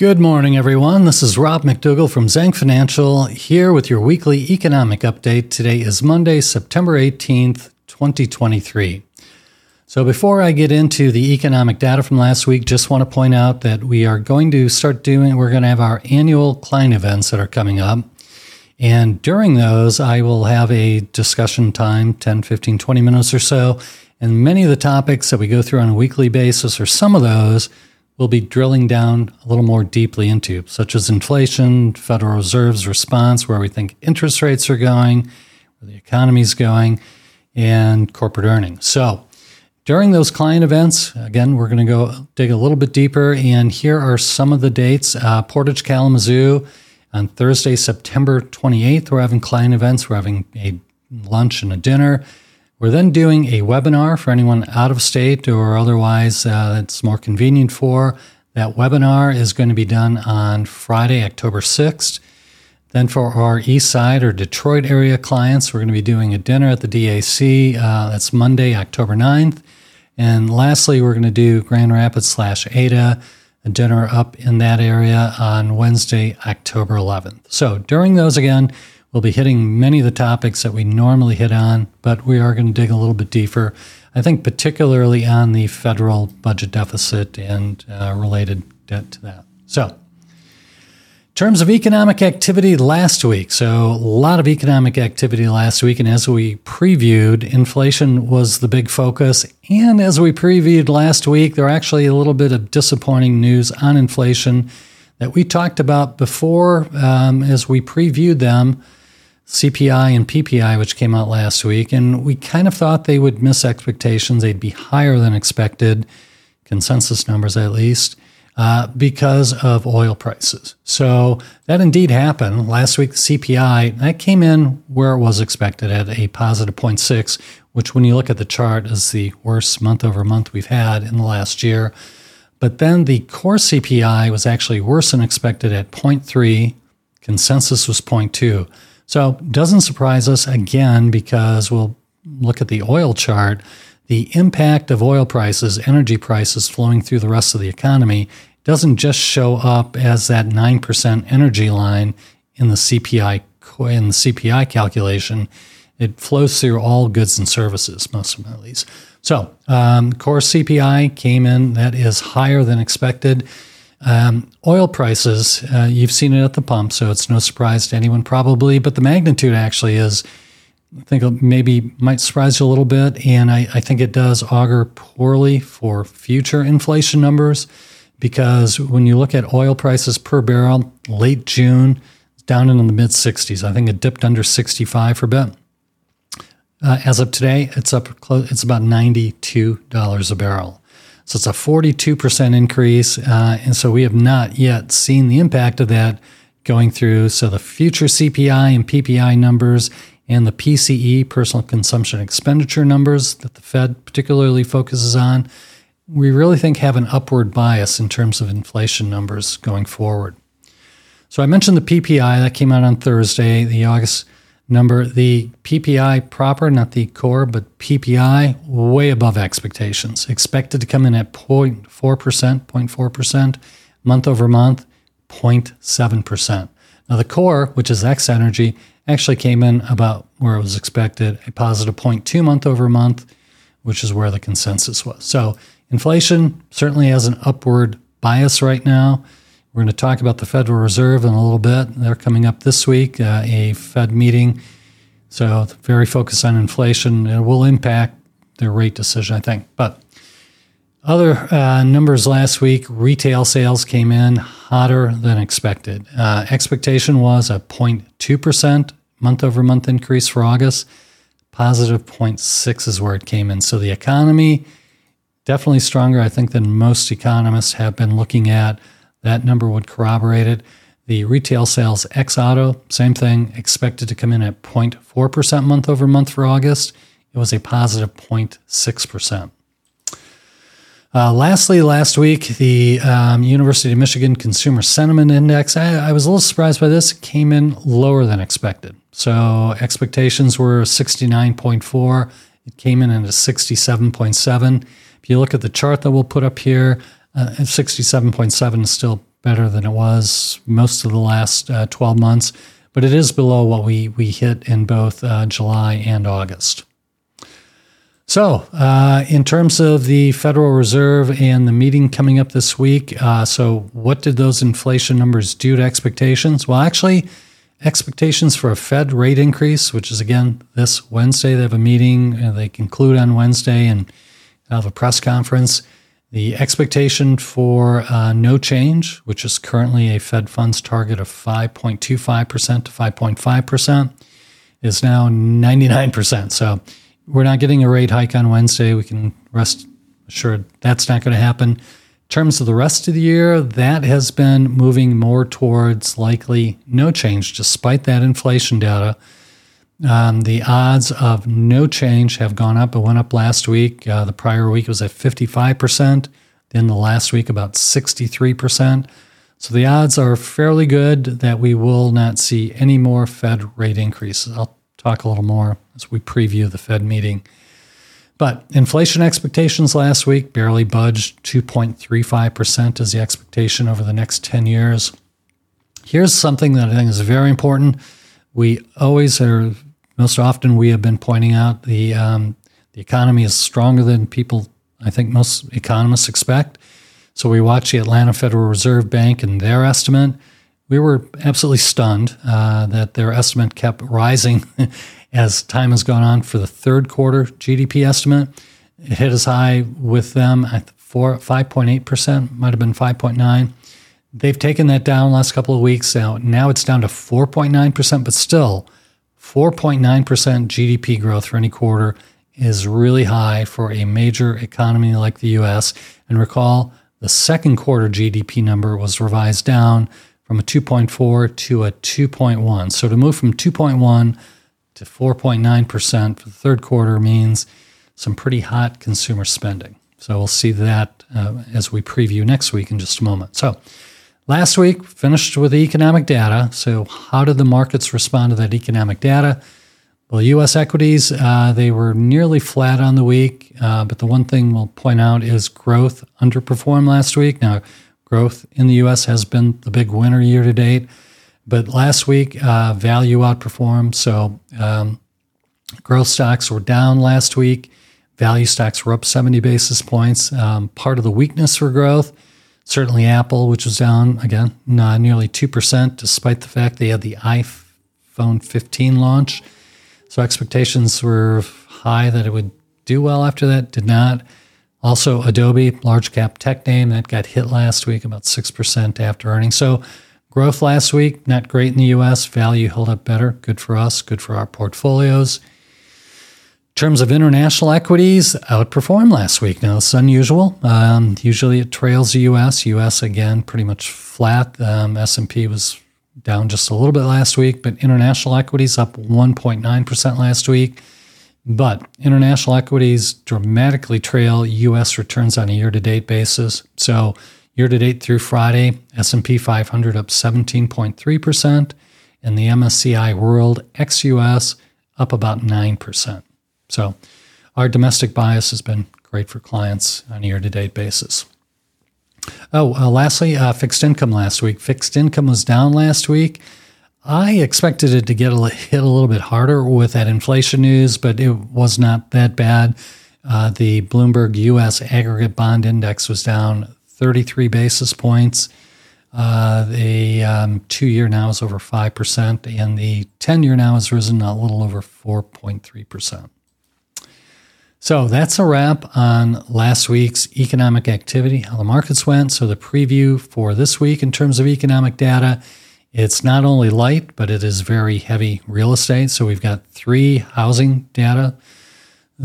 Good morning, everyone. This is Rob McDougall from Zhang Financial here with your weekly economic update. Today is Monday, September 18th, 2023. So, before I get into the economic data from last week, just want to point out that we are going to start doing, we're going to have our annual client events that are coming up. And during those, I will have a discussion time 10, 15, 20 minutes or so. And many of the topics that we go through on a weekly basis, or some of those, we'll be drilling down a little more deeply into, such as inflation, Federal Reserve's response, where we think interest rates are going, where the economy is going, and corporate earnings. So, during those client events, again, we're going to go dig a little bit deeper. And here are some of the dates uh, Portage Kalamazoo on Thursday, September 28th. We're having client events, we're having a lunch and a dinner. We're then doing a webinar for anyone out of state or otherwise uh, that's more convenient for. That webinar is going to be done on Friday, October 6th. Then for our East Side or Detroit area clients, we're going to be doing a dinner at the DAC. Uh, that's Monday, October 9th. And lastly, we're going to do Grand Rapids slash Ada, a dinner up in that area on Wednesday, October 11th. So during those again, We'll be hitting many of the topics that we normally hit on, but we are going to dig a little bit deeper. I think, particularly on the federal budget deficit and uh, related debt to that. So, in terms of economic activity last week, so a lot of economic activity last week, and as we previewed, inflation was the big focus. And as we previewed last week, there are actually a little bit of disappointing news on inflation that we talked about before um, as we previewed them CPI and PPI, which came out last week, and we kind of thought they would miss expectations. They'd be higher than expected, consensus numbers at least, uh, because of oil prices. So that indeed happened. Last week, the CPI, that came in where it was expected at a positive 0.6, which, when you look at the chart, is the worst month over month we've had in the last year. But then the core CPI was actually worse than expected at 0.3, consensus was 0.2. So doesn't surprise us again because we'll look at the oil chart. The impact of oil prices, energy prices flowing through the rest of the economy doesn't just show up as that 9% energy line in the CPI in the CPI calculation. It flows through all goods and services, most of them at least. So, um, core CPI came in that is higher than expected. Um, oil prices, uh, you've seen it at the pump, so it's no surprise to anyone probably, but the magnitude actually is, I think maybe might surprise you a little bit. And I, I think it does augur poorly for future inflation numbers because when you look at oil prices per barrel, late June, down in the mid 60s. I think it dipped under 65 for a bit. Uh, as of today, it's up close, it's about $92 a barrel. So it's a 42% increase. Uh, and so we have not yet seen the impact of that going through. So the future CPI and PPI numbers and the PCE, personal consumption expenditure numbers that the Fed particularly focuses on, we really think have an upward bias in terms of inflation numbers going forward. So I mentioned the PPI that came out on Thursday, the August number. The PPI proper, not the core, but PPI, way above expectations. Expected to come in at 0.4%, 0.4%, month over month, 0.7%. Now, the core, which is X energy, actually came in about where it was expected, a positive 0.2 month over month, which is where the consensus was. So, inflation certainly has an upward bias right now. We're going to talk about the Federal Reserve in a little bit. They're coming up this week, uh, a Fed meeting. So, very focused on inflation. It will impact their rate decision, I think. But other uh, numbers last week retail sales came in hotter than expected. Uh, expectation was a 0.2% month over month increase for August. Positive 0.6 is where it came in. So, the economy definitely stronger, I think, than most economists have been looking at. That number would corroborate it. The retail sales ex auto, same thing, expected to come in at 0.4% month over month for August. It was a positive 0.6%. Uh, lastly, last week, the um, University of Michigan Consumer Sentiment Index, I, I was a little surprised by this, came in lower than expected. So expectations were 69.4. It came in at a 67.7. If you look at the chart that we'll put up here, uh, 67.7 is still better than it was most of the last uh, 12 months, but it is below what we, we hit in both uh, July and August. So, uh, in terms of the Federal Reserve and the meeting coming up this week, uh, so what did those inflation numbers do to expectations? Well, actually, expectations for a Fed rate increase, which is again this Wednesday, they have a meeting, they conclude on Wednesday and have a press conference. The expectation for uh, no change, which is currently a Fed funds target of 5.25% to 5.5%, is now 99%. So we're not getting a rate hike on Wednesday. We can rest assured that's not going to happen. In terms of the rest of the year, that has been moving more towards likely no change, despite that inflation data. Um, the odds of no change have gone up. It went up last week. Uh, the prior week was at 55%. Then the last week, about 63%. So the odds are fairly good that we will not see any more Fed rate increases. I'll talk a little more as we preview the Fed meeting. But inflation expectations last week barely budged. 2.35% is the expectation over the next 10 years. Here's something that I think is very important. We always are, most often, we have been pointing out the, um, the economy is stronger than people, I think most economists expect. So we watch the Atlanta Federal Reserve Bank and their estimate we were absolutely stunned uh, that their estimate kept rising as time has gone on for the third quarter GDP estimate. It hit as high with them at 4, 5.8%, might have been 5.9. They've taken that down last couple of weeks. Now, now it's down to 4.9%, but still 4.9% GDP growth for any quarter is really high for a major economy like the US. And recall, the second quarter GDP number was revised down from a 2.4 to a 2.1. So to move from 2.1 to 4.9% for the third quarter means some pretty hot consumer spending. So we'll see that uh, as we preview next week in just a moment. So last week finished with the economic data. So how did the markets respond to that economic data? Well, U.S. equities uh, they were nearly flat on the week, uh, but the one thing we'll point out is growth underperformed last week. Now growth in the U.S. has been the big winner year to date. But last week, uh, value outperformed. So um, growth stocks were down last week. Value stocks were up 70 basis points. Um, part of the weakness for growth, certainly Apple, which was down again nearly 2%, despite the fact they had the iPhone 15 launch. So expectations were high that it would do well after that, did not. Also, Adobe, large cap tech name, that got hit last week about 6% after earnings. So, growth last week, not great in the US. Value held up better. Good for us, good for our portfolios. Terms of international equities, outperformed last week. Now, it's unusual. Um, usually it trails the US. US, again, pretty much flat. Um, S&P was down just a little bit last week, but international equities up 1.9% last week. But international equities dramatically trail U.S. returns on a year-to-date basis. So year-to-date through Friday, S&P 500 up 17.3%, and the MSCI World ex-US up about 9%. So our domestic bias has been great for clients on a year-to-date basis. Oh, uh, lastly, uh, fixed income last week. Fixed income was down last week. I expected it to get a, hit a little bit harder with that inflation news, but it was not that bad. Uh, the Bloomberg U.S. Aggregate Bond Index was down 33 basis points. Uh, the um, two year now is over 5%, and the 10 year now has risen a little over 4.3%. So that's a wrap on last week's economic activity, how the markets went. So the preview for this week in terms of economic data it's not only light, but it is very heavy real estate. So we've got three housing data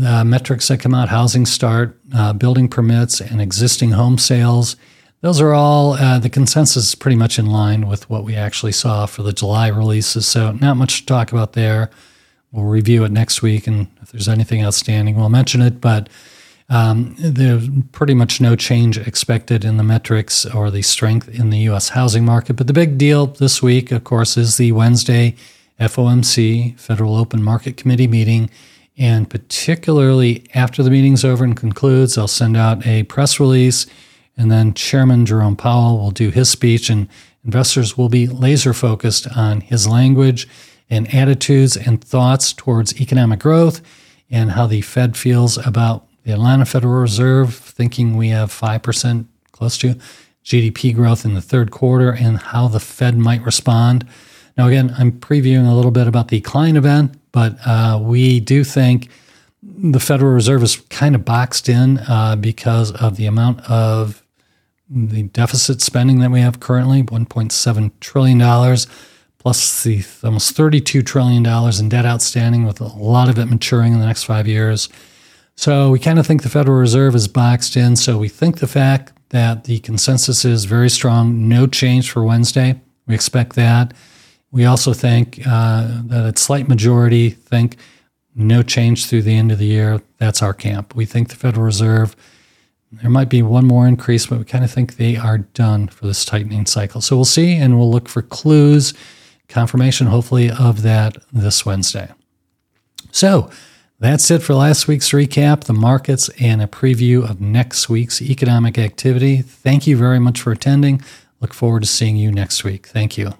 uh, metrics that come out housing start, uh, building permits, and existing home sales. Those are all, uh, the consensus is pretty much in line with what we actually saw for the July releases. So, not much to talk about there. We'll review it next week, and if there's anything outstanding, we'll mention it. But um, there's pretty much no change expected in the metrics or the strength in the U.S. housing market. But the big deal this week, of course, is the Wednesday FOMC, Federal Open Market Committee meeting. And particularly after the meeting's over and concludes, I'll send out a press release And then Chairman Jerome Powell will do his speech, and investors will be laser focused on his language and attitudes and thoughts towards economic growth and how the Fed feels about the Atlanta Federal Reserve, thinking we have 5% close to GDP growth in the third quarter and how the Fed might respond. Now, again, I'm previewing a little bit about the Klein event, but uh, we do think the Federal Reserve is kind of boxed in uh, because of the amount of the deficit spending that we have currently $1.7 trillion, plus the almost $32 trillion in debt outstanding, with a lot of it maturing in the next five years. So we kind of think the Federal Reserve is boxed in. So we think the fact that the consensus is very strong, no change for Wednesday. We expect that. We also think uh, that a slight majority think no change through the end of the year. That's our camp. We think the Federal Reserve, there might be one more increase, but we kind of think they are done for this tightening cycle. So we'll see, and we'll look for clues, confirmation, hopefully, of that this Wednesday. So that's it for last week's recap, the markets, and a preview of next week's economic activity. Thank you very much for attending. Look forward to seeing you next week. Thank you.